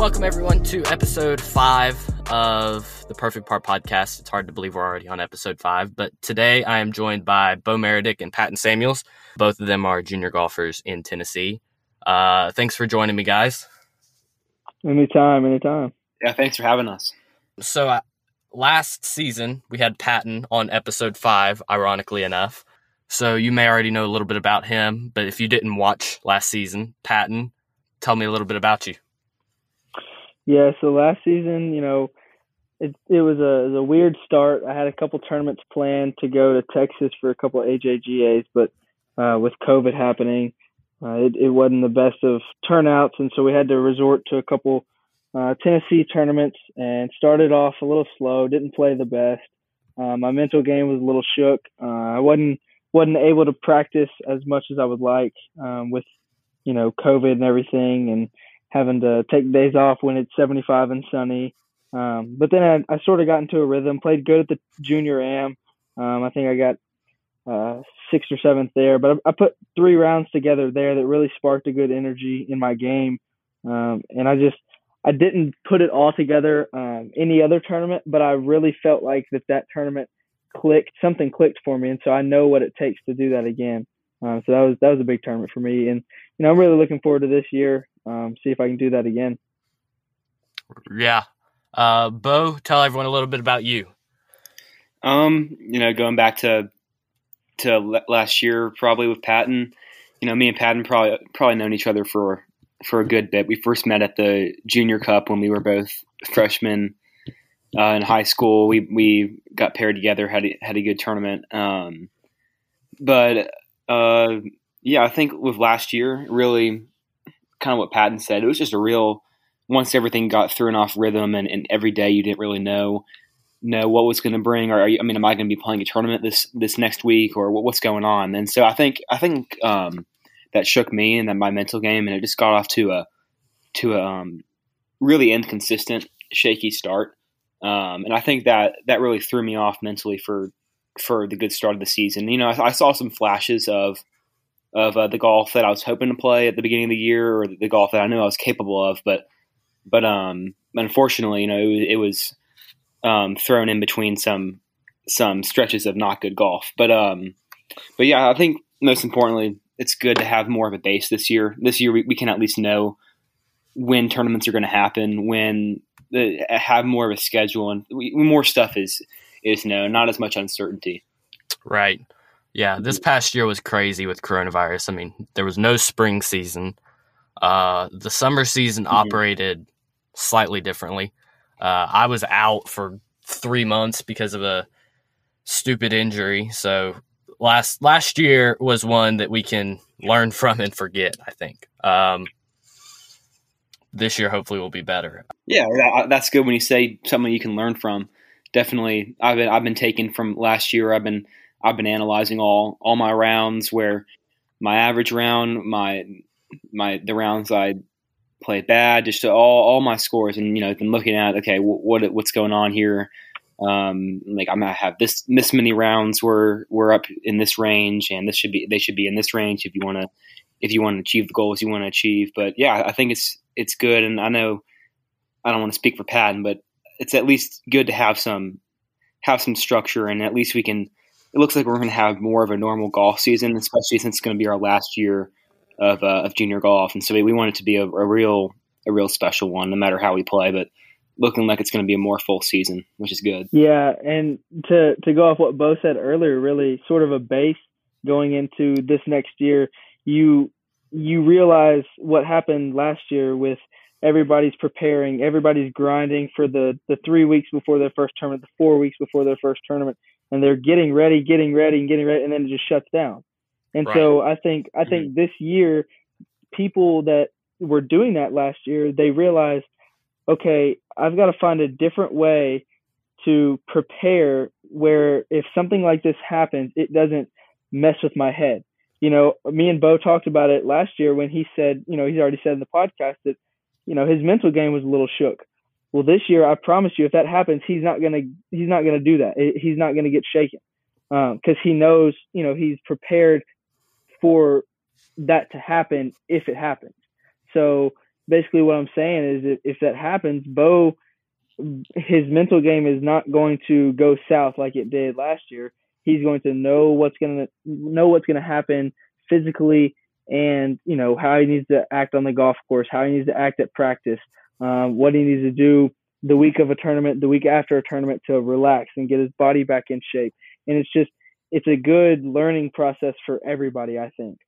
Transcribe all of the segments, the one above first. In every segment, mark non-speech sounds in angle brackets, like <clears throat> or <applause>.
Welcome, everyone, to episode five of the Perfect Part podcast. It's hard to believe we're already on episode five, but today I am joined by Bo Maradik and Patton Samuels. Both of them are junior golfers in Tennessee. Uh, thanks for joining me, guys. Anytime, anytime. Yeah, thanks for having us. So, uh, last season we had Patton on episode five, ironically enough. So, you may already know a little bit about him, but if you didn't watch last season, Patton, tell me a little bit about you. Yeah, so last season, you know, it it was a, it was a weird start. I had a couple tournaments planned to go to Texas for a couple AJGAs, but uh, with COVID happening, uh, it, it wasn't the best of turnouts, and so we had to resort to a couple uh, Tennessee tournaments and started off a little slow. Didn't play the best. Uh, my mental game was a little shook. Uh, I wasn't wasn't able to practice as much as I would like um, with you know COVID and everything, and having to take days off when it's 75 and sunny. Um, but then I, I, sort of got into a rhythm. Played good at the junior am. Um, I think I got uh, sixth or seventh there, but I, I, put three rounds together there that really sparked a good energy in my game. Um, and I just I didn't put it all together um, any other tournament, but I really felt like that that tournament clicked. Something clicked for me, and so I know what it takes to do that again. Um, so that was that was a big tournament for me, and you know I'm really looking forward to this year. Um, see if I can do that again. Yeah, uh, Bo, tell everyone a little bit about you. Um, you know, going back to to last year, probably with Patton. You know, me and Patton probably probably known each other for for a good bit. We first met at the Junior Cup when we were both freshmen uh, in high school. We we got paired together, had a, had a good tournament. Um, but uh, yeah, I think with last year, really, kind of what Patton said. It was just a real once everything got thrown off rhythm, and, and every day you didn't really know know what was going to bring, or you, I mean, am I going to be playing a tournament this this next week, or what's going on? And so I think I think um, that shook me and that my mental game, and it just got off to a to a um, really inconsistent, shaky start. Um, and I think that that really threw me off mentally for for the good start of the season. You know, I, I saw some flashes of of uh, the golf that I was hoping to play at the beginning of the year, or the golf that I knew I was capable of, but but um, unfortunately, you know, it, it was um, thrown in between some some stretches of not good golf. But um, but yeah, I think most importantly, it's good to have more of a base this year. This year, we, we can at least know when tournaments are going to happen, when have more of a schedule, and we, more stuff is is known, not as much uncertainty. Right. Yeah, this past year was crazy with coronavirus. I mean, there was no spring season. Uh, the summer season mm-hmm. operated slightly differently. Uh, I was out for three months because of a stupid injury. So last last year was one that we can learn from and forget. I think. Um, this year, hopefully, will be better. Yeah, that's good when you say something you can learn from. Definitely, I've been I've been taken from last year. I've been I've been analyzing all all my rounds where my average round, my my the rounds I played bad, just all all my scores, and you know, been looking at okay, what what's going on here. Um, like I'm gonna have this this many rounds where we're up in this range, and this should be they should be in this range if you want to if you want to achieve the goals you want to achieve. But yeah, I think it's it's good, and I know I don't want to speak for Patton, but it's at least good to have some have some structure, and at least we can. It looks like we're going to have more of a normal golf season, especially since it's going to be our last year of, uh, of junior golf, and so we want it to be a, a, real a real special one, no matter how we play. But looking like it's going to be a more full season, which is good. Yeah, and to to go off what Bo said earlier, really sort of a base going into this next year. You you realize what happened last year with everybody's preparing, everybody's grinding for the the three weeks before their first tournament, the four weeks before their first tournament, and they're getting ready, getting ready, and getting ready, and then it just shuts down. And right. so I think I think mm-hmm. this year, people that were doing that last year, they realized, okay, I've got to find a different way to prepare where if something like this happens, it doesn't mess with my head. You know, me and Bo talked about it last year when he said, you know, he's already said in the podcast that, you know, his mental game was a little shook. Well, this year, I promise you, if that happens, he's not gonna he's not gonna do that. He's not gonna get shaken because um, he knows, you know, he's prepared for that to happen if it happens. So basically what I'm saying is if, if that happens, Bo, his mental game is not going to go south like it did last year. He's going to know what's going to know what's to happen physically, and you know how he needs to act on the golf course, how he needs to act at practice, um, what he needs to do the week of a tournament, the week after a tournament to relax and get his body back in shape. And it's just it's a good learning process for everybody, I think.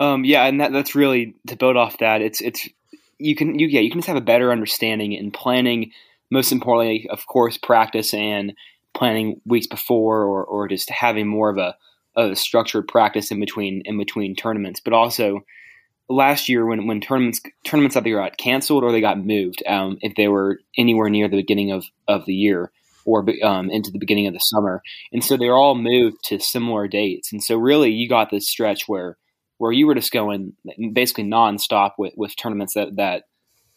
Um, yeah, and that, that's really to build off that. It's it's you can you yeah you can just have a better understanding in planning. Most importantly, of course, practice and planning weeks before, or or just having more of a, a structured practice in between in between tournaments. But also, last year when when tournaments tournaments either got canceled or they got moved, um, if they were anywhere near the beginning of of the year or um, into the beginning of the summer, and so they're all moved to similar dates. And so really, you got this stretch where where you were just going basically nonstop with, with tournaments that that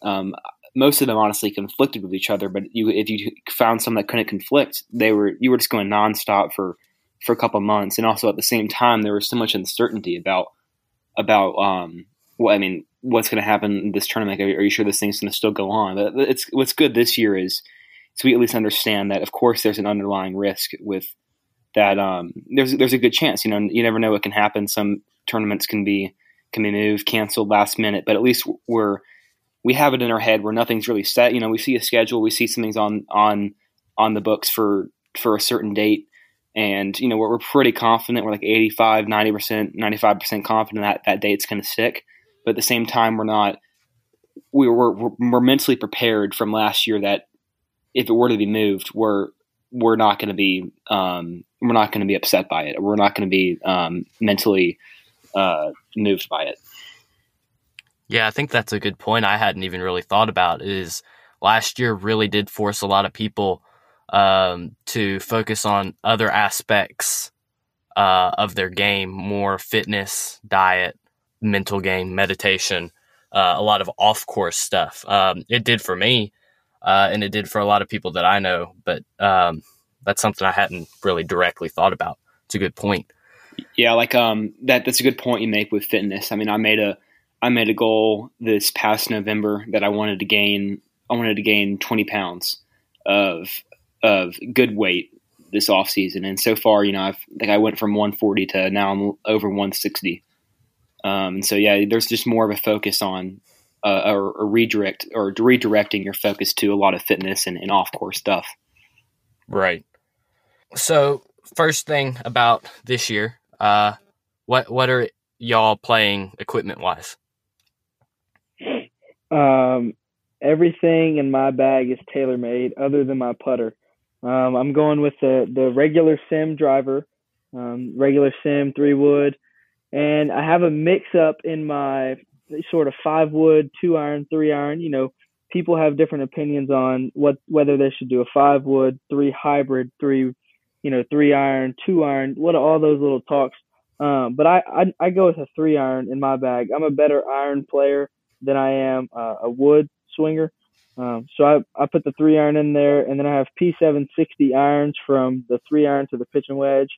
um, most of them honestly conflicted with each other. But you, if you found some that couldn't conflict, they were you were just going nonstop for for a couple months. And also at the same time, there was so much uncertainty about about um, what I mean, what's going to happen in this tournament? Are, are you sure this thing's going to still go on? But it's what's good this year is so we at least understand that of course there's an underlying risk with that. Um, there's there's a good chance. You know, you never know what can happen. Some tournaments can be can be moved, canceled last minute, but at least we're we have it in our head where nothing's really set. You know, we see a schedule, we see something's on on on the books for for a certain date, and you know we're, we're pretty confident. We're like 85, 90 percent, ninety five percent confident that that date's going to stick. But at the same time, we're not. We were we're, mentally prepared from last year that if it were to be moved, we're we're not going to be um, we're not going to be upset by it. We're not going to be um, mentally uh, moved by it. Yeah, I think that's a good point. I hadn't even really thought about is last year really did force a lot of people um, to focus on other aspects uh, of their game, more fitness, diet, mental game, meditation, uh, a lot of off course stuff. Um, it did for me, uh, and it did for a lot of people that I know, but um, that's something I hadn't really directly thought about. It's a good point. Yeah, like um, that. That's a good point you make with fitness. I mean, I made a I made a goal this past November that I wanted to gain. I wanted to gain 20 pounds of of good weight this off season, and so far, you know, I've like I went from 140 to now I'm over 160. Um, and so yeah, there's just more of a focus on uh, or, or, redirect or redirecting your focus to a lot of fitness and, and off course stuff. Right. So first thing about this year, uh, what what are y'all playing equipment wise? Um, everything in my bag is TaylorMade, other than my putter. Um, I'm going with the the regular sim driver, um, regular sim three wood, and I have a mix up in my sort of five wood, two iron, three iron. You know, people have different opinions on what whether they should do a five wood, three hybrid, three you know, three iron, two iron, what all those little talks. Um, but I, I, I go with a three iron in my bag. I'm a better iron player than I am uh, a wood swinger. Um, so I, I put the three iron in there, and then I have P760 irons from the three iron to the pitch and wedge,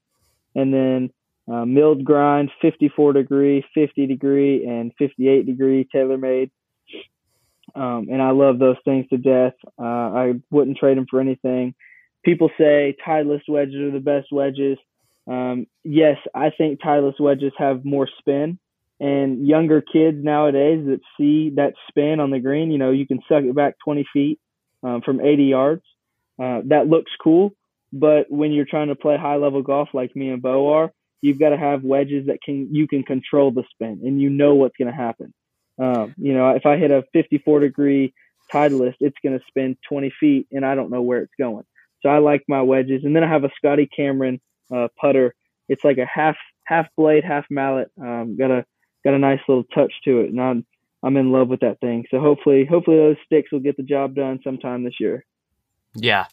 and then uh, milled grind, 54 degree, 50 degree, and 58 degree TaylorMade. Um, and I love those things to death. Uh, I wouldn't trade them for anything people say Titleist wedges are the best wedges. Um, yes, I think Titleist wedges have more spin. And younger kids nowadays that see that spin on the green, you know, you can suck it back 20 feet um, from 80 yards. Uh, that looks cool. But when you're trying to play high level golf like me and Bo are, you've got to have wedges that can you can control the spin and you know what's going to happen. Um, you know, if I hit a 54 degree Titleist, it's going to spin 20 feet and I don't know where it's going. So I like my wedges. And then I have a Scotty Cameron uh, putter. It's like a half half blade, half mallet. Um, got a got a nice little touch to it, and I'm I'm in love with that thing. So hopefully hopefully those sticks will get the job done sometime this year. Yeah.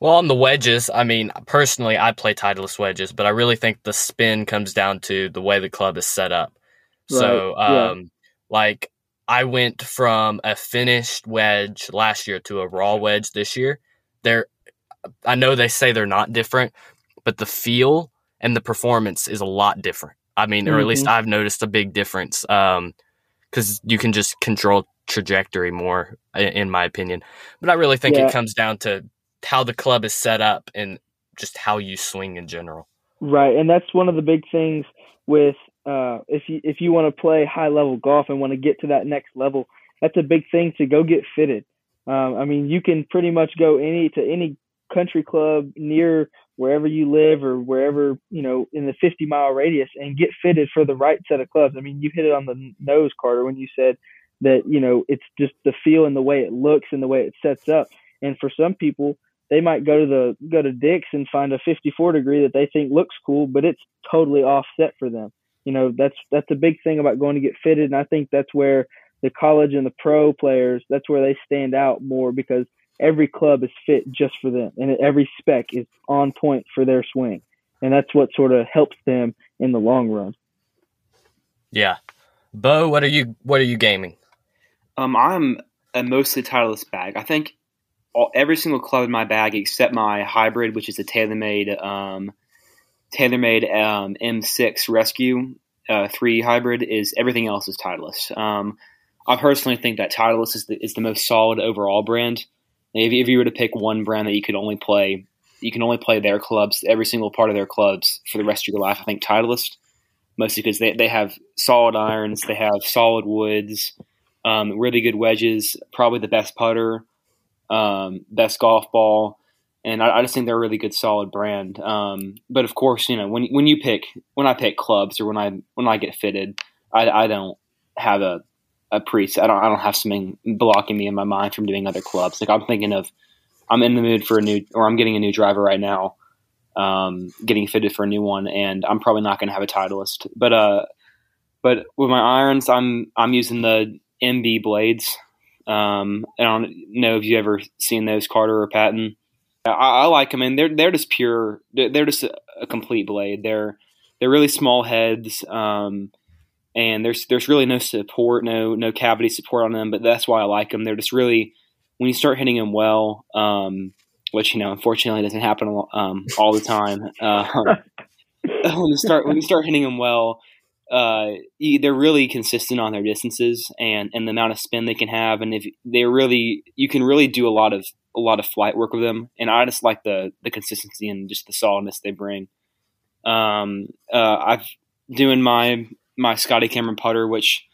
Well, on the wedges, I mean, personally, I play Titleist wedges, but I really think the spin comes down to the way the club is set up. Right. So, um, yeah. like, I went from a finished wedge last year to a raw wedge this year. There, I know they say they're not different, but the feel and the performance is a lot different. I mean, mm-hmm. or at least mm-hmm. I've noticed a big difference. Um, because you can just control trajectory more, in my opinion. But I really think Yeah. it comes down to how the club is set up and just how you swing in general. Right, and that's one of the big things with uh, if you if you want to play high level golf and want to get to that next level, that's a big thing to go get fitted. Um, I mean, you can pretty much go any to any country club near wherever you live or wherever you know in the 50 mile radius and get fitted for the right set of clubs. I mean, you hit it on the nose, Carter, when you said that you know it's just the feel and the way it looks and the way it sets up. And for some people, they might go to the go to Dick's and find a 54 degree that they think looks cool, but it's totally offset for them. You know, that's that's a big thing about going to get fitted, and I think that's where the college and the pro players that's where they stand out more because every club is fit just for them, and every spec is on point for their swing, and that's what sort of helps them in the long run. Yeah, Bo, what are you what are you gaming? Um, I'm a mostly Titleist bag. I think all, every single club in my bag except my hybrid, which is a TaylorMade um, TaylorMade um, M6 Rescue uh, three hybrid, is everything else is Titleist. Um, I personally think that Titleist is the, is the most solid overall brand. If, if you were to pick one brand that you could only play, you can only play their clubs, every single part of their clubs for the rest of your life. I think Titleist, mostly because they, they have solid irons, they have solid woods, um, really good wedges, probably the best putter, um, best golf ball, and I, I, just think they're a really good, solid brand. Um, but of course, you know when when you pick when I pick clubs or when I when I get fitted, I, I don't have a a preset. I don't I don't have something blocking me in my mind from doing other clubs. Like I'm thinking of I'm in the mood for a new or I'm getting a new driver right now. Um, getting fitted for a new one, and I'm probably not going to have a Titleist. But uh, but with my irons, I'm I'm using the MB blades. Um, I don't know if you ever seen those Carter or Patton. I, I like them, and they're they're just pure. They're, just a, a, complete blade. They're they're really small heads, um, and there's there's really no support, no no cavity support on them. But that's why I like them. They're just really when you start hitting them well, um, which you know unfortunately doesn't happen um, all the time. Uh, <laughs> when you start when you start hitting them well, uh, they're really consistent on their distances and, and the amount of spin they can have. And if they really, you can really do a lot of a lot of flight work with them. And I just like the the consistency and just the solidness they bring. Um, uh, I've doing my my Scotty Cameron putter, which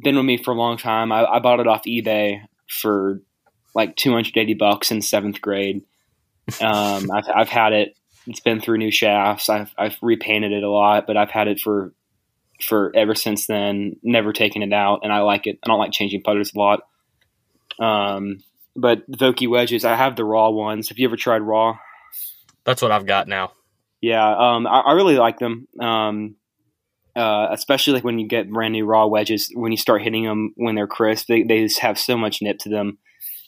been with me for a long time. I, I bought it off eBay for like 280 bucks in seventh grade. Um, <laughs> I've, I've had it. It's been through new shafts. I've, I've repainted it a lot, but I've had it for for ever since then. Never taken it out, and I like it. I don't like changing putters a lot. Um, but Vokey wedges, I have the raw ones. Have you ever tried raw? That's what I've got now. Yeah, um, I, I, really like them. Um, uh, especially like when you get brand new raw wedges, when you start hitting them when they're crisp, they, they just have so much nip to them.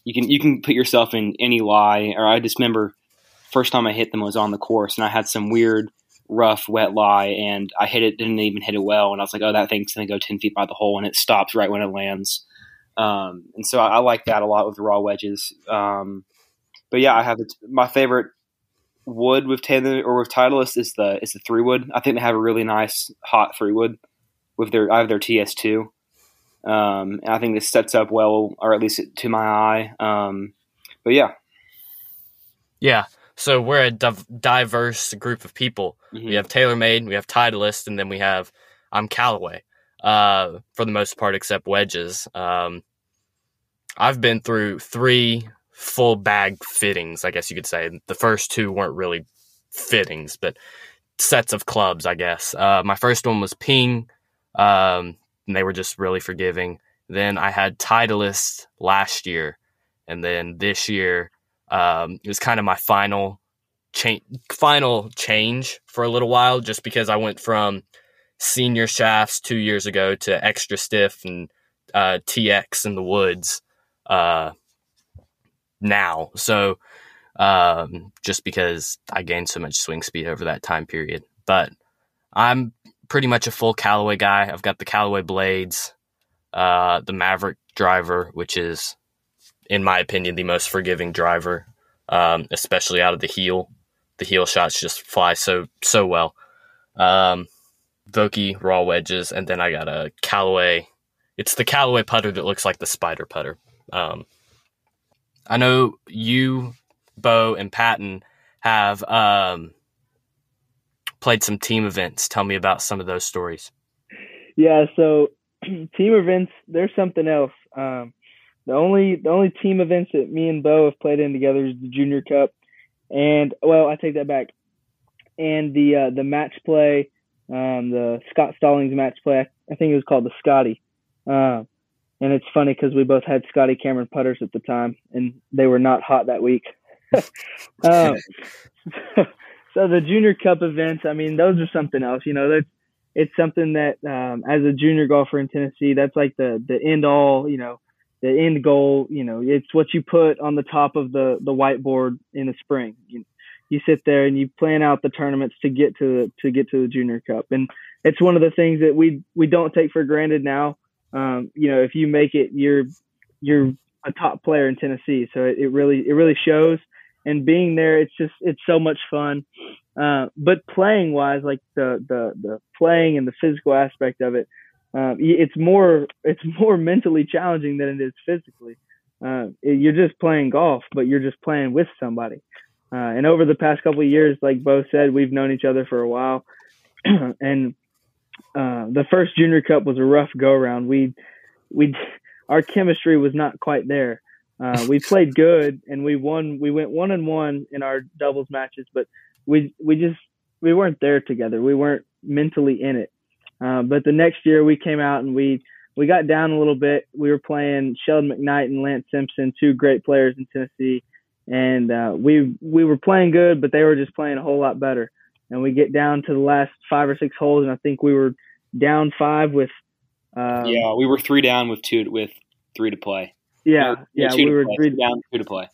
You can you can put yourself in any lie. Or I just remember first time I hit them was on the course, and I had some weird rough wet lie, and I hit it didn't even hit it well, and I was like, oh, that thing's gonna go ten feet by the hole, and it stops right when it lands. Um, and so I, I, like that a lot with raw wedges. Um, but yeah, I have the, my favorite wood with Taylor or with Titleist is the is the three wood. I think they have a really nice hot three wood with their I have their TS two. Um, and I think this sets up well, or at least to my eye. Um, but yeah, yeah. So we're a div- diverse group of people. Mm-hmm. We have TaylorMade, we have Titleist, and then we have I'm Callaway. Uh, for the most part, except wedges. Um, I've been through three full bag fittings, I guess you could say. The first two weren't really fittings, but sets of clubs, I guess. Uh, my first one was Ping, um, and they were just really forgiving. Then I had Titleist last year, and then this year um, it was kind of my final change, final change for a little while, just because I went from senior shafts two years ago to extra stiff and uh, TX in the woods uh, now. So um, just because I gained so much swing speed over that time period, but I'm pretty much a full Callaway guy. I've got the Callaway blades, uh, the Maverick driver, which is, in my opinion, the most forgiving driver, um, especially out of the heel. The heel shots just fly so so well. Um, Vokey raw wedges, and then I got a Callaway it's the Callaway putter that looks like the spider putter. Um, I know you, Bo, and Patton have um, played some team events. Tell me about some of those stories. Yeah, so <clears throat> team events, there's something else. Um, the only the only team events that me and Bo have played in together is the Junior Cup, and well, I take that back. And the uh, the match play, um, the Scott Stallings match play, I think it was called the Scotty. Uh, and it's funny because we both had Scotty Cameron putters at the time, and they were not hot that week. <laughs> um, <laughs> so the Junior Cup events, I mean, those are something else. You know, that's it's something that um, as a junior golfer in Tennessee, that's like the the end all. You know, the end goal. You know, it's what you put on the top of the the whiteboard in the spring. You, you sit there and you plan out the tournaments to get to the, to get to the Junior Cup, and it's one of the things that we we don't take for granted now. Um, you know, if you make it, you're you're a top player in Tennessee, so it, it really it really shows and being there, it's just it's so much fun. Uh, but playing wise, like the the the playing and the physical aspect of it, uh, it's more it's more <laughs> mentally challenging than it is physically. Uh, you're just playing golf, but you're just playing with somebody. Uh, and over the past couple of years, like Bo said, we've known each other for a while. <clears throat> and uh, the first Junior Cup was a rough go around. We we our chemistry was not quite there. Uh, we <laughs> played good and we won. We went one and one in our doubles matches, but we we just we weren't there together. We weren't mentally in it. Uh, but the next year we came out and we we got down a little bit. We were playing Sheldon McKnight and Lance Simpson, two great players in Tennessee, and uh, we we were playing good, but they were just playing a whole lot better. And we get down to the last five or six holes, and I think we were down five with. Um, yeah, we were three down with two with three to play. Yeah, yeah, we were three down, two to play.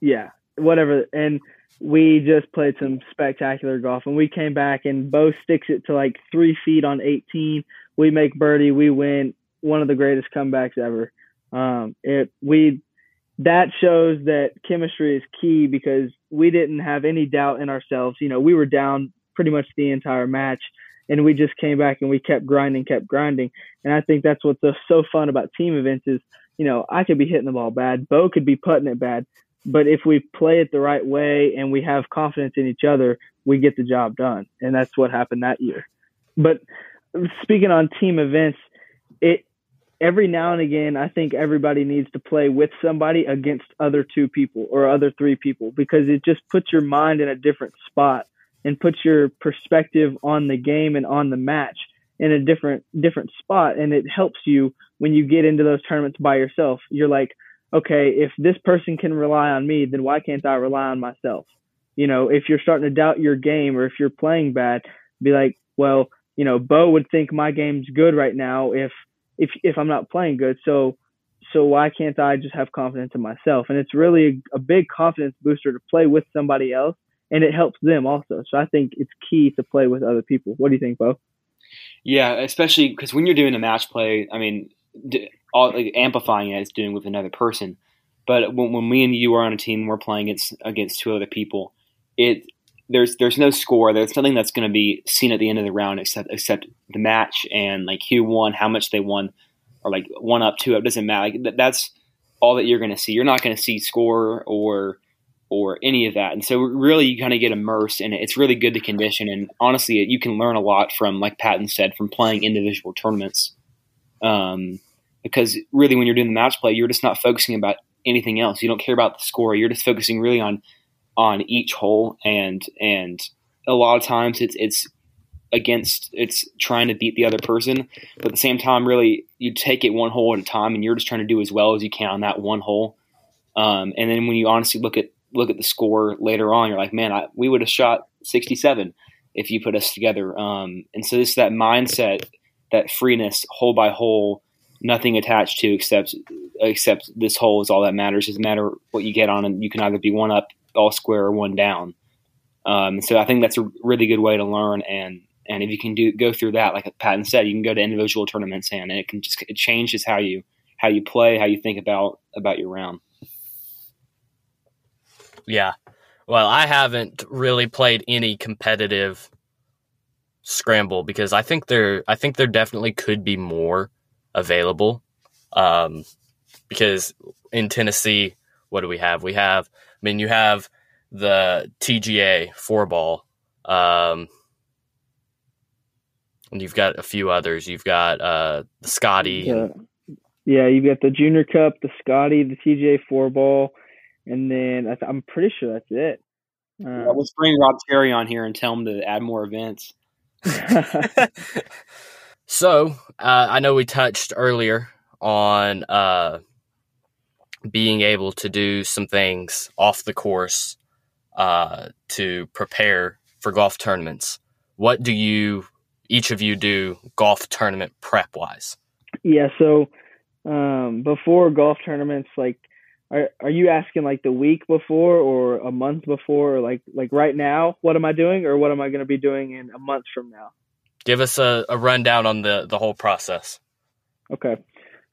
Yeah, whatever, and we just played some spectacular golf, and we came back and Bo sticks it to like three feet on 18. We make birdie, we win. One of the greatest comebacks ever. Um, it we that shows that chemistry is key because we didn't have any doubt in ourselves. You know, we were down pretty much the entire match, and we just came back and we kept grinding, kept grinding. And I think that's what's so fun about team events is you know, I could be hitting the ball bad, Bo could be putting it bad, but if we play it the right way and we have confidence in each other, we get the job done, and that's what happened that year. But speaking on team events, it every now and again, I think everybody needs to play with somebody against other two people or other three people because it just puts your mind in a different spot and puts your perspective on the game and on the match in a different different spot. And it helps you when you get into those tournaments by yourself. You're like okay if this person can rely on me then why can't i rely on myself? You know if you're starting to doubt your game or if you're playing bad be like well you know bo would think my game's good right now if if if i'm not playing good. So so why can't i just have confidence in myself? And it's really a, a big confidence booster to play with somebody else and it helps them also. So i think it's key to play with other people. What do you think bo? Yeah, especially because when you're doing a match play, I mean, all, like, amplifying it is doing with another person. But when, when me and you are on a team, we're playing against against two other people. It there's there's no score. There's nothing that's going to be seen at the end of the round except except the match and like who won, how much they won, or like one up, two up. Doesn't matter. Like, that's all that you're going to see. You're not going to see score or or any of that. And so really you kind of get immersed and it's really good to condition. And honestly, you can learn a lot from, like Patton said, from playing individual tournaments. Um, because really when you're doing the match play, you're just not focusing about anything else. You don't care about the score. You're just focusing really on, on each hole. And, and a lot of times it's, it's against, it's trying to beat the other person. But at the same time, really you take it one hole at a time and you're just trying to do as well as you can on that one hole. Um, and then when you honestly look at look at the score later on, you're like, man, I, we would have shot 67 if you put us together. Um, and so this that mindset, that freeness, hole by hole, nothing attached to except except this hole is all that matters. Doesn't matter what you get on, and you can either be one up, all square, or one down. Um, so I think that's a really good way to learn. And and if you can do go through that, like Patton said, you can go to individual tournaments, and, and it can just it changes how you how you play, how you think about about your round. Yeah. Well, I haven't really played any competitive scramble because I think there I think there definitely could be more available. Um, because in Tennessee, what do we have? We have, I mean, you have the TGA four ball. Um, and you've got a few others. You've got uh, the Scotty. Yeah. yeah, you've got the Junior Cup, the Scotty, the TGA four ball, and then I am pretty sure that's it. Uh, yeah, let's bring Rob Terry on here and tell him to add more events. <laughs> <laughs> <laughs> so uh, I know we touched earlier on uh, being able to do some things off the course uh, to prepare for golf tournaments. What do you, each of you, do golf tournament prep wise? Yeah, so um, before golf tournaments, like, are are you asking like the week before or a month before, or like like right now? What am I doing, or what am I going to be doing in a month from now? Give us a, a rundown on the the whole process. Okay,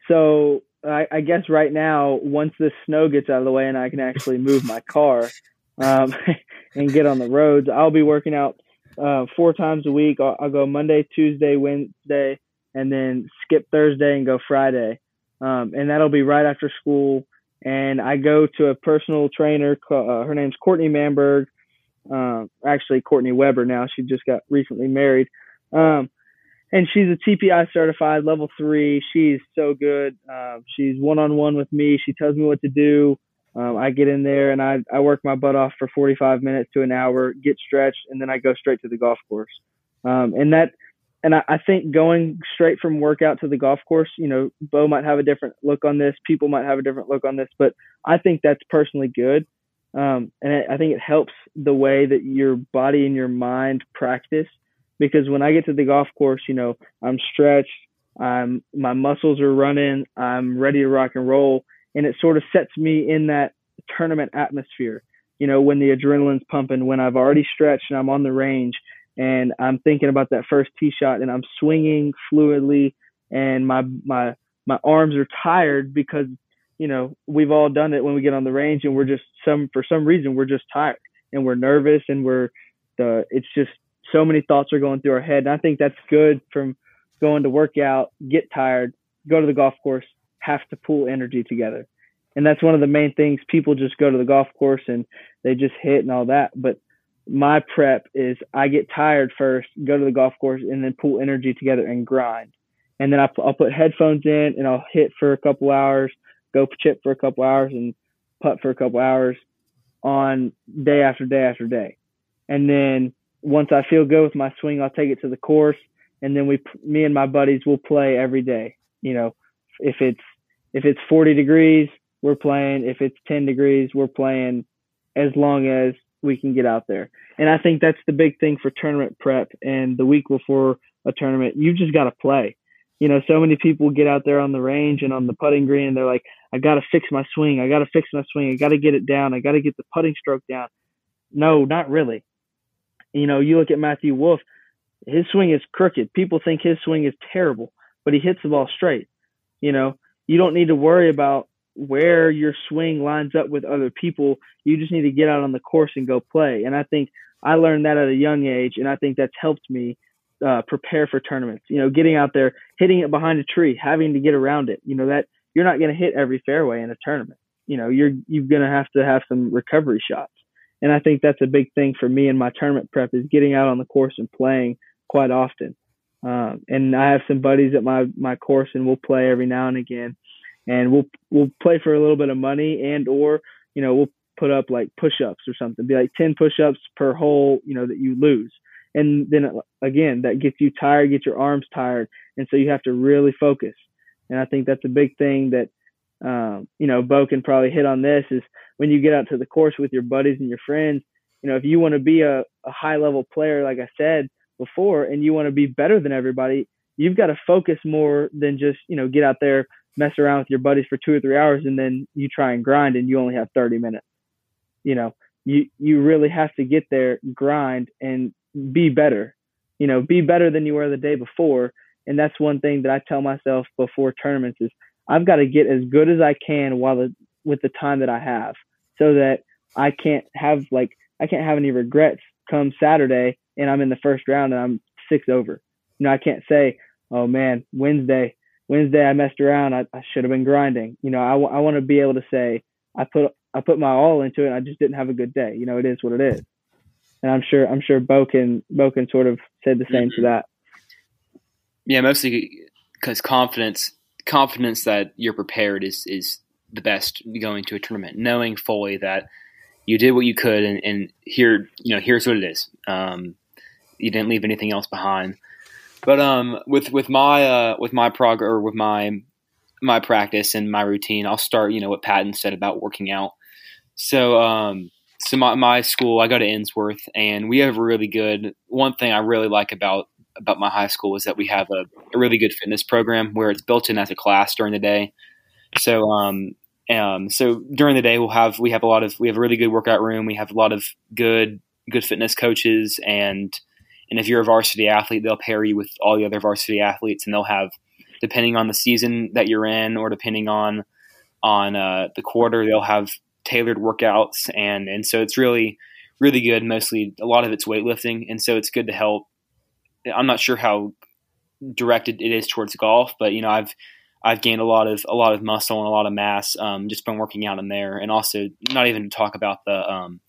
so I, I, guess right now, once this snow gets out of the way and I can actually move my car um, <laughs> and get on the roads, I'll be working out uh, four times a week. I'll, I'll, go Monday, Tuesday, Wednesday, and then skip Thursday and go Friday. Um, and that'll be right after school. And I go to a personal trainer. Uh, her name's Courtney Manberg. Uh, actually, Courtney Weber now. She just got recently married. Um, and she's a TPI certified level three. She's so good. Um, she's one on one with me. She tells me what to do. Um, I get in there and I, I work my butt off for 45 minutes to an hour, get stretched, and then I go straight to the golf course. Um, and that, and I, I think going straight from workout to the golf course, you know, Bo might have a different look on this. People might have a different look on this, but I think that's personally good. Um, and I think it helps the way that your body and your mind practice because when I get to the golf course, you know, I'm stretched, I'm my muscles are running, I'm ready to rock and roll, and it sort of sets me in that tournament atmosphere. You know, when the adrenaline's pumping, when I've already stretched and I'm on the range and I'm thinking about that first tee shot and I'm swinging fluidly and my my my arms are tired because you know we've all done it when we get on the range and we're just some for some reason we're just tired and we're nervous and we're the it's just so many thoughts are going through our head. And I think that's good from going to work out, get tired, go to the golf course, have to pull energy together. And that's one of the main things. People just go to the golf course and they just hit and all that. But my prep is I get tired first, go to the golf course, and then pull energy together and grind. And then I'll put headphones in and I'll hit for a couple hours, go chip for a couple hours, and putt for a couple hours on day after day after day. And then once I feel good with my swing, I'll take it to the course, and then we, me and my buddies, will play every day. You know, if it's if it's 40 degrees, we're playing. If it's 10 degrees, we're playing. As long as we can get out there, and I think that's the big thing for tournament prep. And the week before a tournament, you just got to play. You know, so many people get out there on the range and on the putting green, and they're like, "I got to fix my swing. I got to fix my swing. I got to get it down. I got to get the putting stroke down." No, not really you know, you look at Matthew Wolff, his swing is crooked. People think his swing is terrible, but he hits the ball straight. You know, you don't need to worry about where your swing lines up with other people. You just need to get out on the course and go play. And I think I learned that at a young age, and I think that's helped me uh, prepare for tournaments. You know, getting out there, hitting it behind a tree, having to get around it. You know that you're not going to hit every fairway in a tournament. You know, you're you're going to have to have some recovery shots. And I think that's a big thing for me in my tournament prep is getting out on the course and playing quite often. Um, and I have some buddies at my my course, and we'll play every now and again, and we'll we'll play for a little bit of money, and or you know we'll put up like push-ups or something, be like ten push-ups per hole, you know that you lose, and then again that gets you tired, gets your arms tired, and so you have to really focus. And I think that's a big thing that um, you know, Bo can probably hit on this is when you get out to the course with your buddies and your friends, you know, if you want to be a, a high level player, like I said before, and you want to be better than everybody, you've got to focus more than just, you know, get out there, mess around with your buddies for two or three hours and then you try and grind and you only have 30 minutes. You know, you, you really have to get there, grind and be better, you know, be better than you were the day before. And that's one thing that I tell myself before tournaments is I've got to get as good as I can while the, with the time that I have, so that I can't have like I can't have any regrets come Saturday and I'm in the first round and I'm six over. You know, I can't say, oh man, Wednesday, Wednesday I messed around. I, I should have been grinding. You know, I, w- I want to be able to say I put I put my all into it. I just didn't have a good day. You know, it is what it is. And I'm sure I'm sure Bo can Bo can sort of say the same mm-hmm. to that. Yeah, mostly because confidence confidence that you're prepared is is the best going to a tournament, knowing fully that you did what you could, and, and here you know here's what it is. Um, you didn't leave anything else behind. But um, with with my uh, with my prog or with my my practice and my routine, I'll start. You know what Patton said about working out. So um, so my, my school, I go to Ensworth, and we have a really good. One thing I really like about about my high school is that we have a, a really good fitness program where it's built in as a class during the day. So um, um, so during the day we'll have we have a lot of we have a really good workout room. We have a lot of good good fitness coaches and and if you're a varsity athlete, they'll pair you with all the other varsity athletes, and they'll have, depending on the season that you're in, or depending on on uh, the quarter, they'll have tailored workouts, and and so it's really really good. Mostly, a lot of it's weightlifting, and so it's good to help. I'm not sure how directed it is towards golf, but you know, I've I've gained a lot of a lot of muscle and a lot of mass um, just from working out in there, and also not even to talk about the um,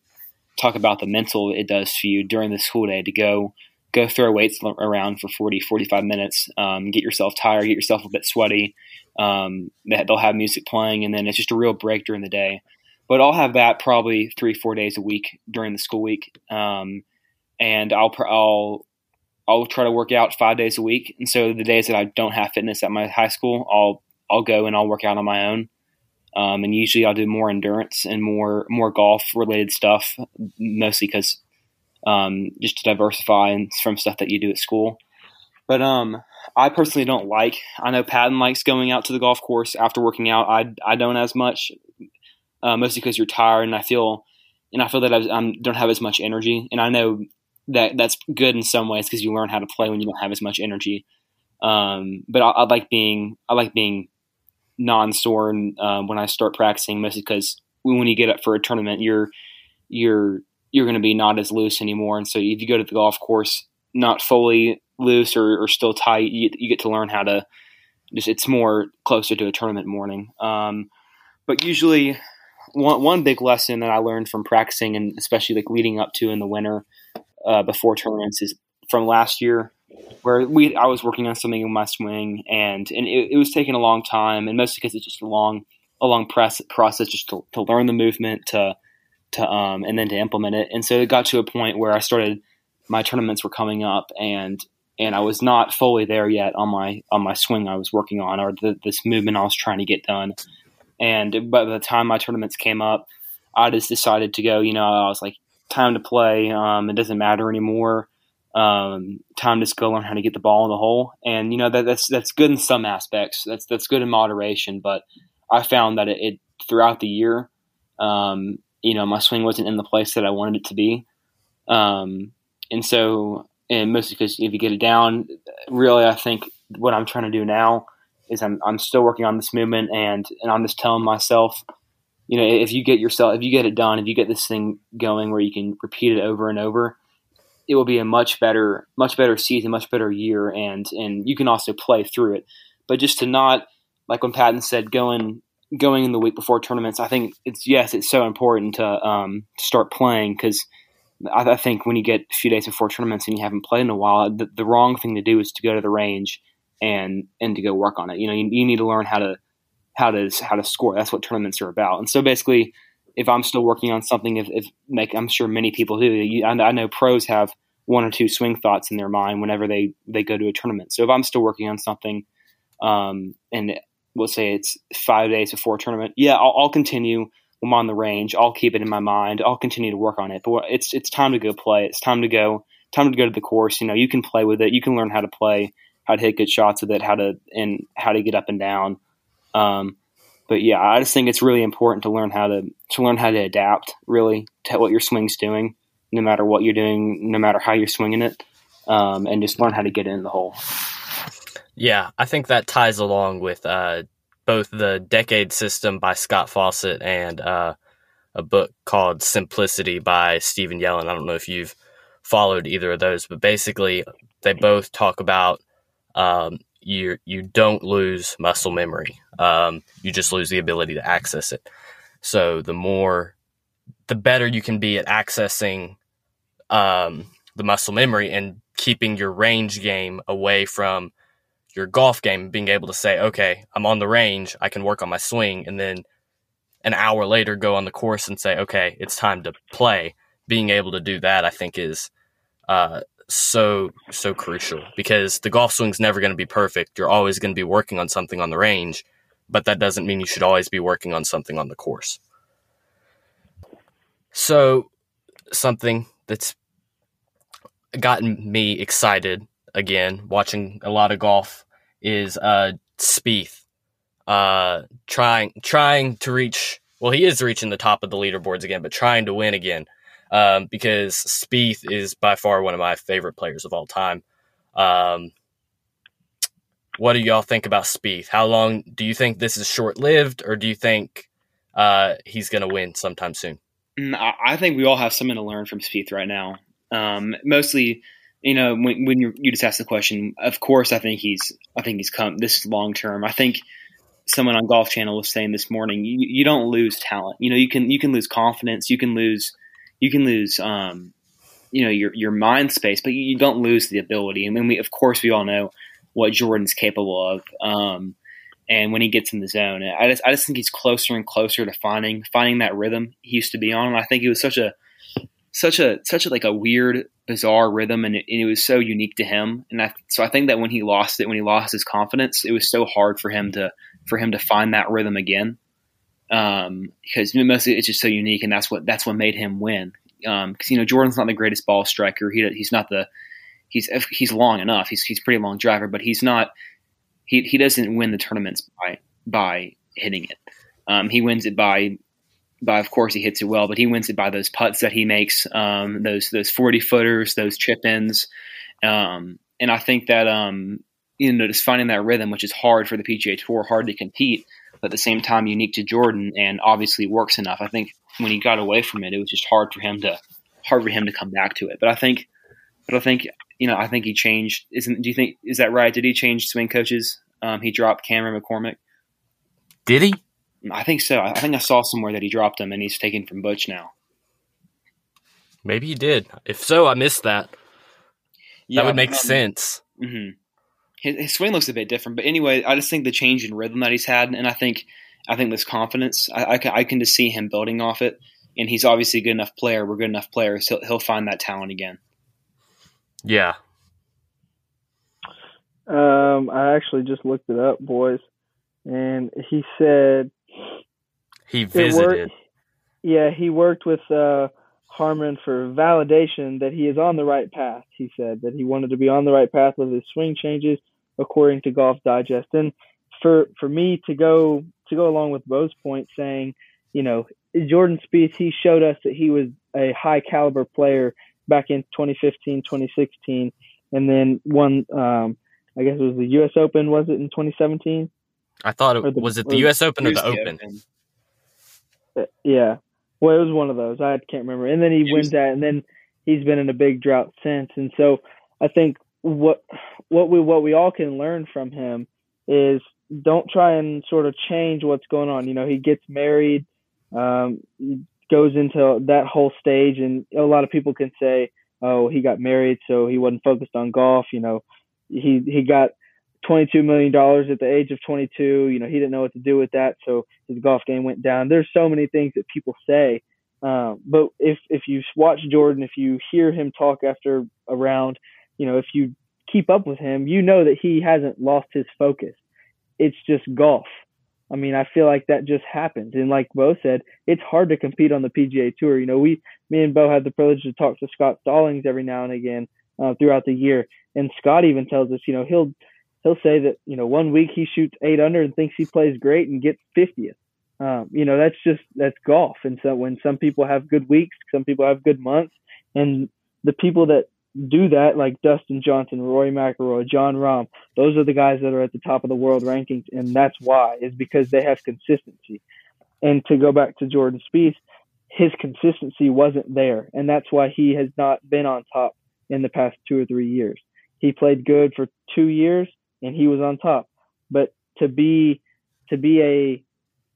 talk about the mental it does for you during the school day to go go throw weights around for 40, 45 minutes, um, get yourself tired, get yourself a bit sweaty. Um, they'll have music playing, and then it's just a real break during the day. But I'll have that probably three, four days a week during the school week, um, and I'll I'll I'll try to work out five days a week. And so the days that I don't have fitness at my high school, I'll I'll go and I'll work out on my own. Um, and usually I'll do more endurance and more more golf related stuff, mostly because um, just to diversify from stuff that you do at school. But um, I personally don't like. I know Patton likes going out to the golf course after working out. I I don't as much, uh, mostly because you're tired, and I feel and I feel that I don't have as much energy. And I know that that's good in some ways because you learn how to play when you don't have as much energy. Um, but I, I, like being I like being non-sore um, when I start practicing, mostly because when you get up for a tournament, you're you're you're going to be not as loose anymore. And so if you go to the golf course not fully loose or, or still tight, you, you, get to learn how to just, it's more closer to a tournament morning. Um, but usually one, one big lesson that I learned from practicing and especially like leading up to in the winter uh, before tournaments is from last year where we I was working on something in my swing and and it, it was taking a long time and mostly because it's just a long a long press process just to, to learn the movement to to um, and then to implement it. And so it got to a point where I started my tournaments were coming up and and I was not fully there yet on my on my swing I was working on or the, this movement I was trying to get done. And by the time my tournaments came up, I just decided to go. You know, I was like, time to play. Um, it doesn't matter anymore. Um, time to go learn how to get the ball in the hole. And you know that that's that's good in some aspects. That's that's good in moderation. But I found that it, it throughout the year, um, you know, my swing wasn't in the place that I wanted it to be. Um, and so, and mostly because if you get it down, really, I think what I'm trying to do now is I'm, I'm still working on this movement and, and I'm just telling myself, you know, if you get yourself, if you get it done, if you get this thing going where you can repeat it over and over, it will be a much better, much better season, much better year. And, and you can also play through it, but just to not, like when Patton said, going going in the week before tournaments, I think it's yes, it's so important to um, start playing because I, think when you get a few days before tournaments and you haven't played in a while, the, the, wrong thing to do is to go to the range and and to go work on it. You know, you, you need to learn how to how to how to score. That's what tournaments are about. And so basically, if I'm still working on something, if, if like I'm sure many people do, you, I, I know pros have one or two swing thoughts in their mind whenever they they go to a tournament. So if I'm still working on something um, and we'll say it's five days before a tournament. Yeah, I'll, I'll continue. I'm on the range. I'll keep it in my mind. I'll continue to work on it. But it's it's time to go play. It's time to go. Time to go to the course. You know, you can play with it. You can learn how to play, how to hit good shots with it, how to and how to get up and down. Um, but yeah, I just think it's really important to learn how to to learn how to adapt really to what your swing's doing, no matter what you're doing, no matter how you're swinging it, um, and just learn how to get in the hole. Yeah, I think that ties along with uh, both the Decade System by Scott Fawcett and uh, a book called Simplicity by Stephen Yellen. I don't know if you've followed either of those, but basically they both talk about um, you you don't lose muscle memory. Um, you just lose the ability to access it. So the more, the better you can be at accessing um, the muscle memory and keeping your range game away from your golf game. Being able to say, okay, I'm on the range, I can work on my swing, and then an hour later go on the course and say, okay, it's time to play. Being able to do that, I think, is uh, so so crucial because the golf swing's never going to be perfect. You're always going to be working on something on the range, but that doesn't mean you should always be working on something on the course. So, something that's gotten me excited again watching a lot of golf is uh Spieth uh trying trying to reach well he is reaching the top of the leaderboards again but trying to win again um, because Spieth is by far one of my favorite players of all time. Um, what do y'all think about Spieth? How long do you think this is short lived, or do you think uh, he's going to win sometime soon? Mm, I think we all have something to learn from Spieth right now. Um, mostly, you know, when, when you just asked the question, of course, I think he's, I think he's come. This long term. I think someone on Golf Channel was saying this morning, you, you don't lose talent. You know, you can you can lose confidence, you can lose you can lose, um, you know, your your mind space, but you don't lose the ability. I mean, we of course we all know what Jordan's capable of. Um, and when he gets in the zone, I just I just think he's closer and closer to finding finding that rhythm he used to be on. And I think it was such a such a such a like a weird bizarre rhythm and it, and it, was so unique to him and I, so I think that when he lost it when he lost his confidence it was so hard for him to for him to find that rhythm again um, because mostly it's just so unique, and that's what that's what made him win. Because um, you know Jordan's not the greatest ball striker. He he's not the he's he's long enough. He's he's pretty long driver, but he's not he he doesn't win the tournaments by by hitting it. Um, he wins it by by of course he hits it well, but he wins it by those putts that he makes, um, those those forty footers, those chip ins, um, and I think that um, you know just finding that rhythm, which is hard for the PGA Tour, hard to compete but at the same time unique to Jordan and obviously works enough. I think when he got away from it, it was just hard for him to hard for him to come back to it. But I think, but I think you know, I think he changed. Isn't do you think is that right? Did he change swing coaches? Um, he dropped Cameron McCormick. Did he? I think so. I think I saw somewhere that he dropped him and he's taken from Butch now. Maybe he did. If so, I missed that. Yeah, that would make um, sense. Mm-hmm his, his swing looks a bit different. But anyway, I just think the change in rhythm that he's had, and I think I think this confidence, I, I, can, I can just see him building off it. And he's obviously a good enough player. We're good enough players. He'll, he'll find that talent again. Yeah. Um, I actually just looked it up, boys, and he said he visited. Worked, yeah, he worked with uh, Harmon for validation that he is on the right path. He said that he wanted to be on the right path with his swing changes, according to Golf Digest. And for for me to go to go along with Bo's point, saying, you know, Jordan Spieth, he showed us that he was a high caliber player back in 2015, 2016, and then won. Um, I guess it was the U.S. Open. Was it in 2017? I thought it the, was it the U.S. Open or the Open. Open? Uh, yeah, well, it was one of those. I can't remember. And then he, he wins that, and then he's been in a big drought since. And so I think what what we what we all can learn from him is don't try and sort of change what's going on. You know, he gets married, um, goes into that whole stage, and a lot of people can say, "Oh, he got married, so he wasn't focused on golf." You know, he he got $22 million at the age of 22. You know, he didn't know what to do with that. So his golf game went down. There's so many things that people say. Um, but if, if you watch Jordan, if you hear him talk after a round, you know, if you keep up with him, you know that he hasn't lost his focus. It's just golf. I mean, I feel like that just happens. And like Bo said, it's hard to compete on the PGA Tour. You know, we, me and Bo had the privilege to talk to Scott Stallings every now and again uh, throughout the year. And Scott even tells us, you know, he'll he'll say that you know one week he shoots eight under and thinks he plays great and gets 50th. Um, you know that's just that's golf. And so when some people have good weeks, some people have good months, and the people that do that, like Dustin Johnson, Rory McIlroy, Jon Rahm, those are the guys that are at the top of the world rankings, and that's why is because they have consistency. And to go back to Jordan Spieth, his consistency wasn't there, and that's why he has not been on top in the past two or three years. He played good for two years, and he was on top. But to be to be a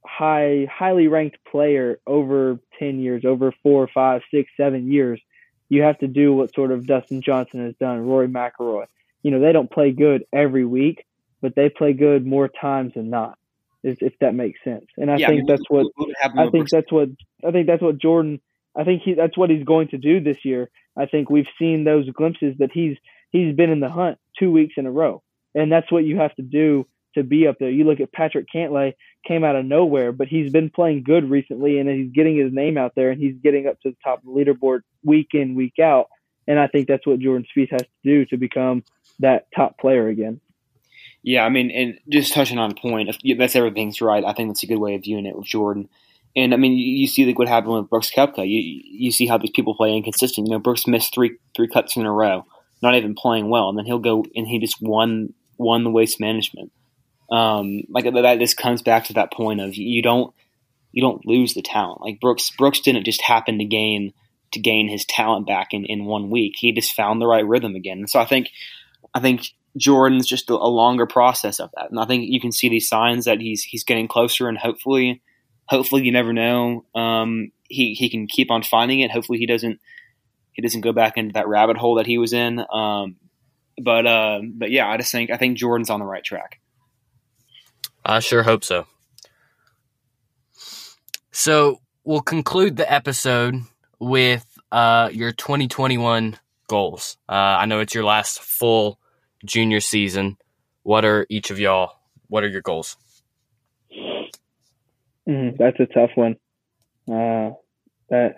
high highly ranked player over 10 years over four five six seven years you have to do what sort of dustin johnson has done rory mcilroy. You know they don't play good every week but they play good more times than not if, if that makes sense. And i Yeah, I think mean, that's what what would happen i think that's what i think that's what jordan i think he that's what he's going to do this year. I think we've seen those glimpses that he's he's been in the hunt two weeks in a row. And that's what you have to do to be up there. You look at Patrick Cantlay, came out of nowhere, but he's been playing good recently, and he's getting his name out there, and he's getting up to the top of the leaderboard week in, week out. And I think that's what Jordan Spieth has to do to become that top player again. Yeah, I mean, and just touching on point, if that's everything's right. I think that's a good way of viewing it with Jordan. And I mean, you, see like what happened with Brooks Koepka. You you see how these people play inconsistent. You know, Brooks missed three three cuts in a row, not even playing well, and then he'll go and he just won won the waste management. Um, like that just comes back to that point of you don't you don't lose the talent. Like Brooks Brooks didn't just happen to gain to gain his talent back in, in one week. He just found the right rhythm again. So I think I think Jordan's just a, a longer process of that. And I think you can see these signs that he's he's getting closer and hopefully hopefully you never know. Um, he he can keep on finding it. Hopefully he doesn't he doesn't go back into that rabbit hole that he was in. Um, but uh, but yeah, I just think I think Jordan's on the right track. I sure hope so. So we'll conclude the episode with uh, your 2021 goals. Uh, I know it's your last full junior season. What are each of y'all? What are your goals? Mm, that's a tough one. Uh, that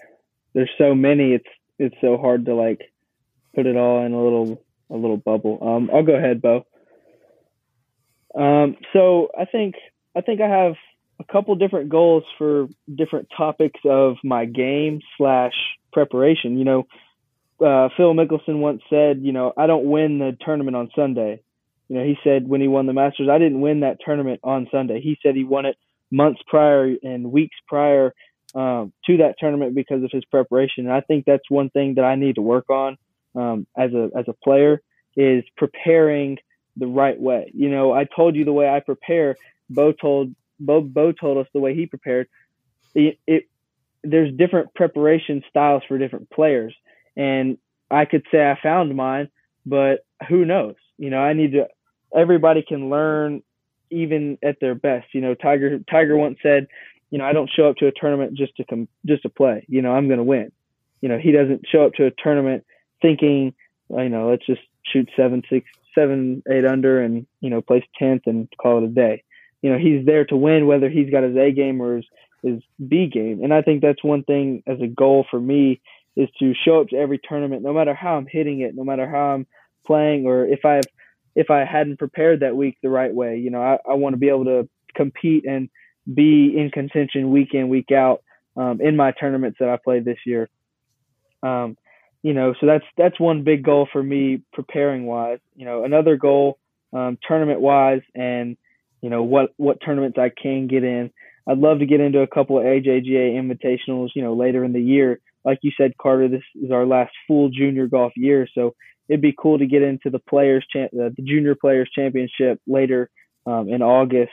there's so many. It's it's so hard to like put it all in a little a little bubble. Um, I'll go ahead, Bo. Um, so I think I think I have a couple different goals for different topics of my game slash preparation. You know, uh, Phil Mickelson once said, you know, I don't win the tournament on Sunday. You know, he said when he won the Masters, I didn't win that tournament on Sunday. He said he won it months prior and weeks prior um, to that tournament because of his preparation. And I think that's one thing that I need to work on um, as a as a player is preparing the right way. You know, I told you the way I prepare. Bo told Bo Bo told us the way he prepared. It, it there's different preparation styles for different players, and I could say I found mine, but who knows? You know, I need to. Everybody can learn even at their best. You know, Tiger Tiger once said, you know, I don't show up to a tournament just to come just to play. You know, I'm going to win. You know, he doesn't show up to a tournament thinking, you know, let's just shoot seven, six, seven, eight under, and you know, place tenth and call it a day. You know, he's there to win, whether he's got his A game or his his B game. And I think that's one thing as a goal for me is to show up to every tournament, no matter how I'm hitting it, no matter how I'm playing, or if I've if I hadn't prepared that week the right way. You know, I, I want to be able to compete and be in contention week in, week out um, in my tournaments that I played this year. Um, you know, so that's that's one big goal for me preparing wise. You know, another goal um, tournament wise, and you know what what tournaments I can get in. I'd love to get into a couple of AJGA invitationals. You know, later in the year. Like you said, Carter, this is our last full junior golf year, so it'd be cool to get into the players cha- uh, the junior players championship later um, in August.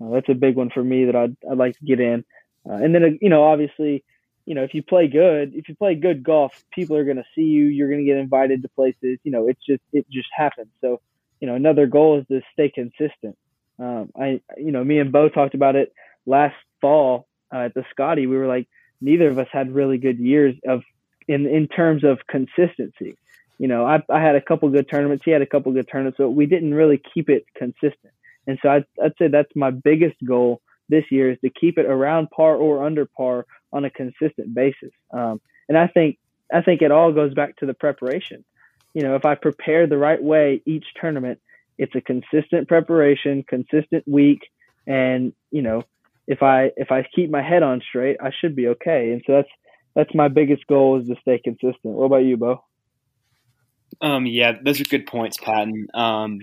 Uh, that's a big one for me that I'd I'd like to get in. Uh, and then uh, you know obviously you know if you play good if you play good golf people are going to see you you're going to get invited to places you know it's just it just happens so you know another goal is to stay consistent um, I you know me and Bo talked about it last fall uh, at the Scotty we were like neither of us had really good years of in in terms of consistency you know, I, I had a couple good tournaments. He had a couple good tournaments, but we didn't really keep it consistent. And so I'd, I'd say that's my biggest goal this year is to keep it around par or under par on a consistent basis. Um, and I think I think it all goes back to the preparation. You know, if I prepare the right way each tournament, it's a consistent preparation, consistent week, and you know, if I if I keep my head on straight, I should be okay. And so that's that's my biggest goal is to stay consistent. What about you, Bo? Um, yeah, those are good points, Patton. Um,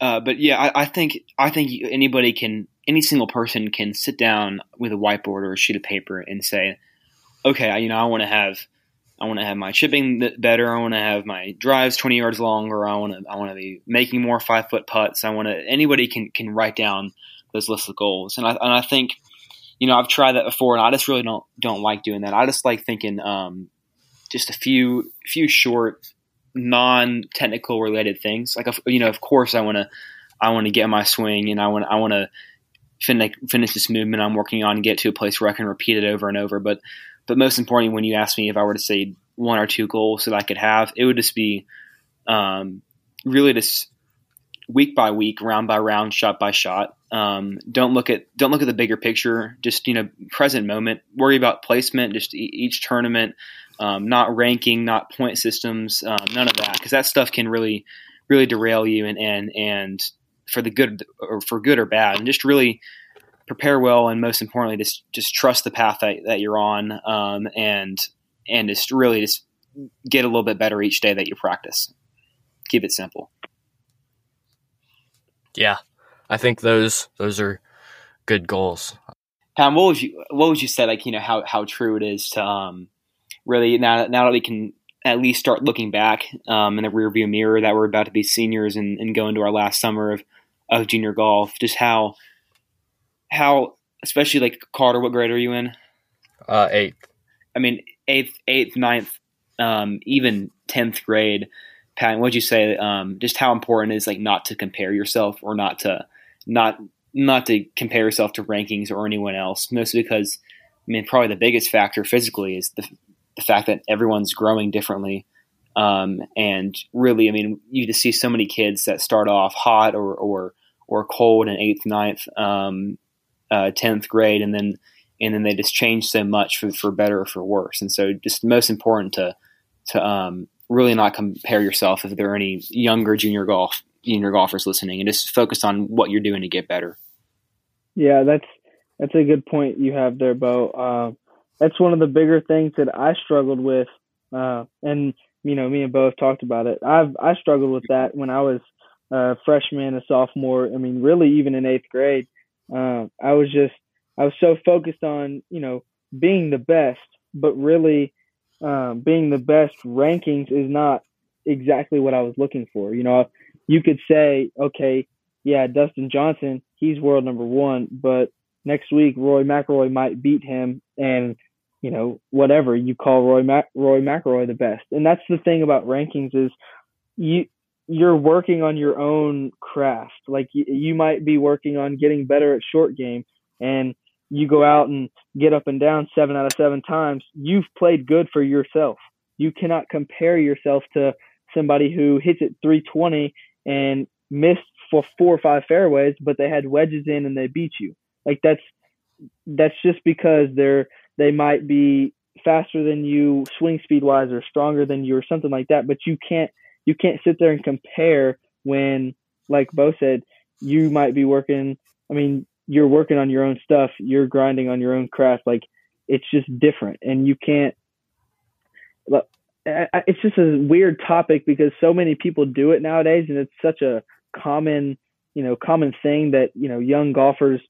uh, but yeah, I, I, think I think anybody can, any single person can sit down with a whiteboard or a sheet of paper and say, okay, you know, I want to have, I want to have my chipping better. I want to have my drives 20 yards longer. I want to I want to be making more five foot putts. I want to anybody can can write down those lists of goals, and I and I think you know I've tried that before, and I just really don't don't like doing that. I just like thinking um, just a few few short non technical related things. Like you know, of course, I want to I want to get my swing, and I want I want to finish finish this movement I'm working on and get to a place where I can repeat it over and over. But but most importantly, when you ask me if I were to say one or two goals that I could have, it would just be um, really just week by week, round by round, shot by shot. Um, don't look at don't look at the bigger picture. Just you know, present moment. Worry about placement. Just e- each tournament, um, not ranking, not point systems, um, none of that, because that stuff can really really derail you and and and for the good or for good or bad, and just really prepare well, and most importantly, just just trust the path that, that you're on, um, and and just really just get a little bit better each day that you practice. Keep it simple. Yeah, I think those those are good goals. Tom, what would you what would you say like you know how how true it is to um really now now that we can at least start looking back um, in the rearview mirror that we're about to be seniors and, and go into our last summer of of junior golf, just how how especially like Carter, what grade are you in? Uh, eighth. I mean, eighth, eighth, ninth, um, even tenth grade. Pat, what'd you say? Um, just how important is like not to compare yourself or not to not not to compare yourself to rankings or anyone else. Mostly because I mean, probably the biggest factor physically is the the fact that everyone's growing differently. Um, and really, I mean, you just see so many kids that start off hot or or or cold in eighth, ninth, um, uh, tenth grade, and then and then they just change so much for for better or for worse. And so, just most important to to um, really not compare yourself if there are any younger junior golf junior golfers listening, and just focus on what you're doing to get better. Yeah, that's that's a good point you have there, Bo. Uh, that's one of the bigger things that I struggled with, uh, and you know, me and Bo have talked about it. I've I struggled with that when I was a freshman, a sophomore. I mean, really, even in eighth grade, uh, I was just I was so focused on you know being the best, but really um, being the best rankings is not exactly what I was looking for. You know, you could say, okay, yeah, Dustin Johnson, he's world number one, but next week Rory McIlroy might beat him, and you know, whatever you call Roy Mac- Roy McIlroy the best. And that's the thing about rankings is you you're working on your own craft. Like you, you might be working on getting better at short game and you go out and get up and down 7 out of 7 times. You've played good for yourself. You cannot compare yourself to somebody who hits it 320 and missed for four or five fairways, but they had wedges in and they beat you. Like that's that's just because they're they might be faster than you swing speed wise or stronger than you or something like that but you can't you can't sit there and compare when like bo said you might be working i mean you're working on your own stuff you're grinding on your own craft like it's just different and you can't it's just a weird topic because so many people do it nowadays and it's such a common you know common thing that you know young golfers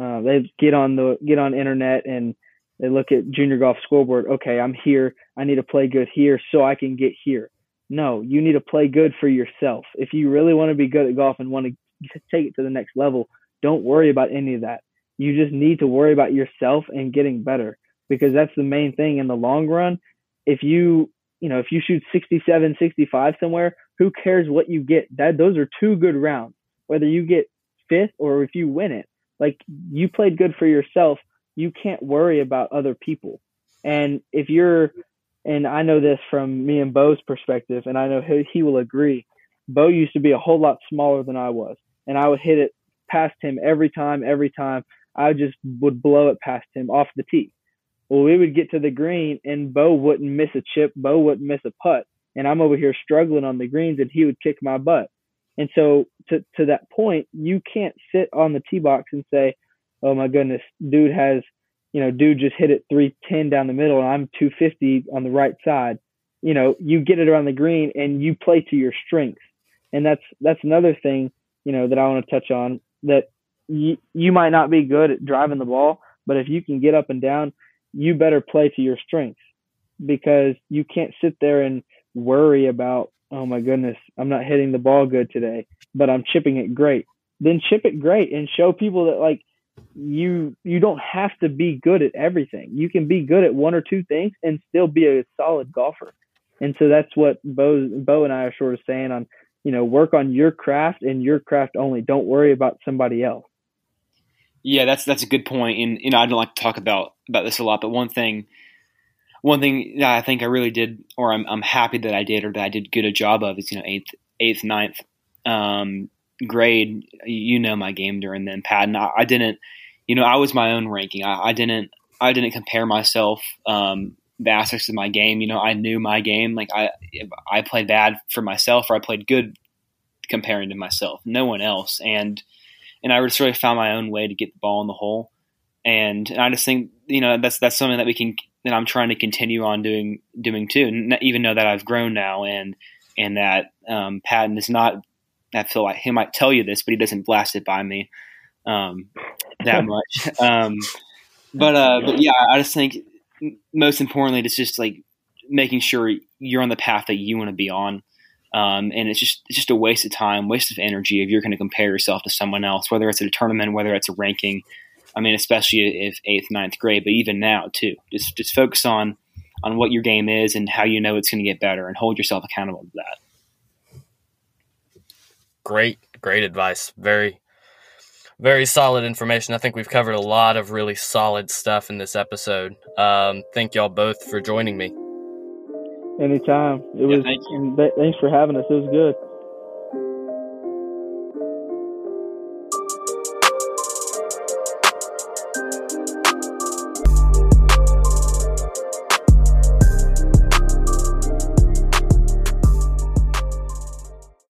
uh, they get on the get on internet and they look at junior golf scoreboard. Okay, I'm here. I need to play good here so I can get here. No, you need to play good for yourself. If you really want to be good at golf and want to take it to the next level, don't worry about any of that. You just need to worry about yourself and getting better because that's the main thing in the long run. If you, you know, if you shoot 67, 65 somewhere, who cares what you get? That those are two good rounds. Whether you get fifth or if you win it, like you played good for yourself you can't worry about other people. And if you're, and I know this from me and Bo's perspective, and I know he, he will agree. Bo used to be a whole lot smaller than I was, and I would hit it past him every time, every time. I just would blow it past him off the tee. Well, we would get to the green, and Bo wouldn't miss a chip. Bo wouldn't miss a putt, and I'm over here struggling on the greens, and he would kick my butt. And so, to to that point, you can't sit on the tee box and say, oh my goodness, dude has, you know, dude just hit it 310 down the middle and I'm 250 on the right side. You know, you get it around the green and you play to your strengths. And that's that's another thing, you know, that I want to touch on that you you might not be good at driving the ball, but if you can get up and down, you better play to your strengths. because you can't sit there and worry about, oh my goodness, I'm not hitting the ball good today, but I'm chipping it great. Then chip it great and show people that like you you don't have to be good at everything. You can be good at one or two things and still be a solid golfer. And so that's what Bo Bo and I are sort of saying on, you know, work on your craft and your craft only. Don't worry about somebody else. Yeah, that's that's a good point. And you know, I don't like to talk about about this a lot, but one thing one thing that I think I really did, or I'm I'm happy that I did, or that I did good a job of, is you know eighth eighth ninth um, grade. You know my game during then, Pat, and I, I didn't. You know, I was my own ranking. I, I didn't. I didn't compare myself. Um, the aspects of my game. You know, I knew my game. Like I, I played bad for myself, or I played good comparing to myself. No one else. And and I just really found my own way to get the ball in the hole. And, and I just think you know that's that's something that we can that I'm trying to continue on doing doing too. Even though that I've grown now and and that um, Patton is not. I feel like he might tell you this, but he doesn't blast it by me um, that <laughs> much. Um, but uh, but yeah, I just think most importantly, it's just like making sure you're on the path that you want to be on. Um, and it's just it's just a waste of time, waste of energy if you're going to compare yourself to someone else, whether it's at a tournament, whether it's a ranking. I mean, especially if eighth, ninth grade, but even now too. Just just focus on on what your game is and how you know it's going to get better, and hold yourself accountable to that. Great, great advice. Very very solid information. I think we've covered a lot of really solid stuff in this episode. Um, thank y'all both for joining me. Anytime. It yeah, was. Thank thanks for having us. It was good.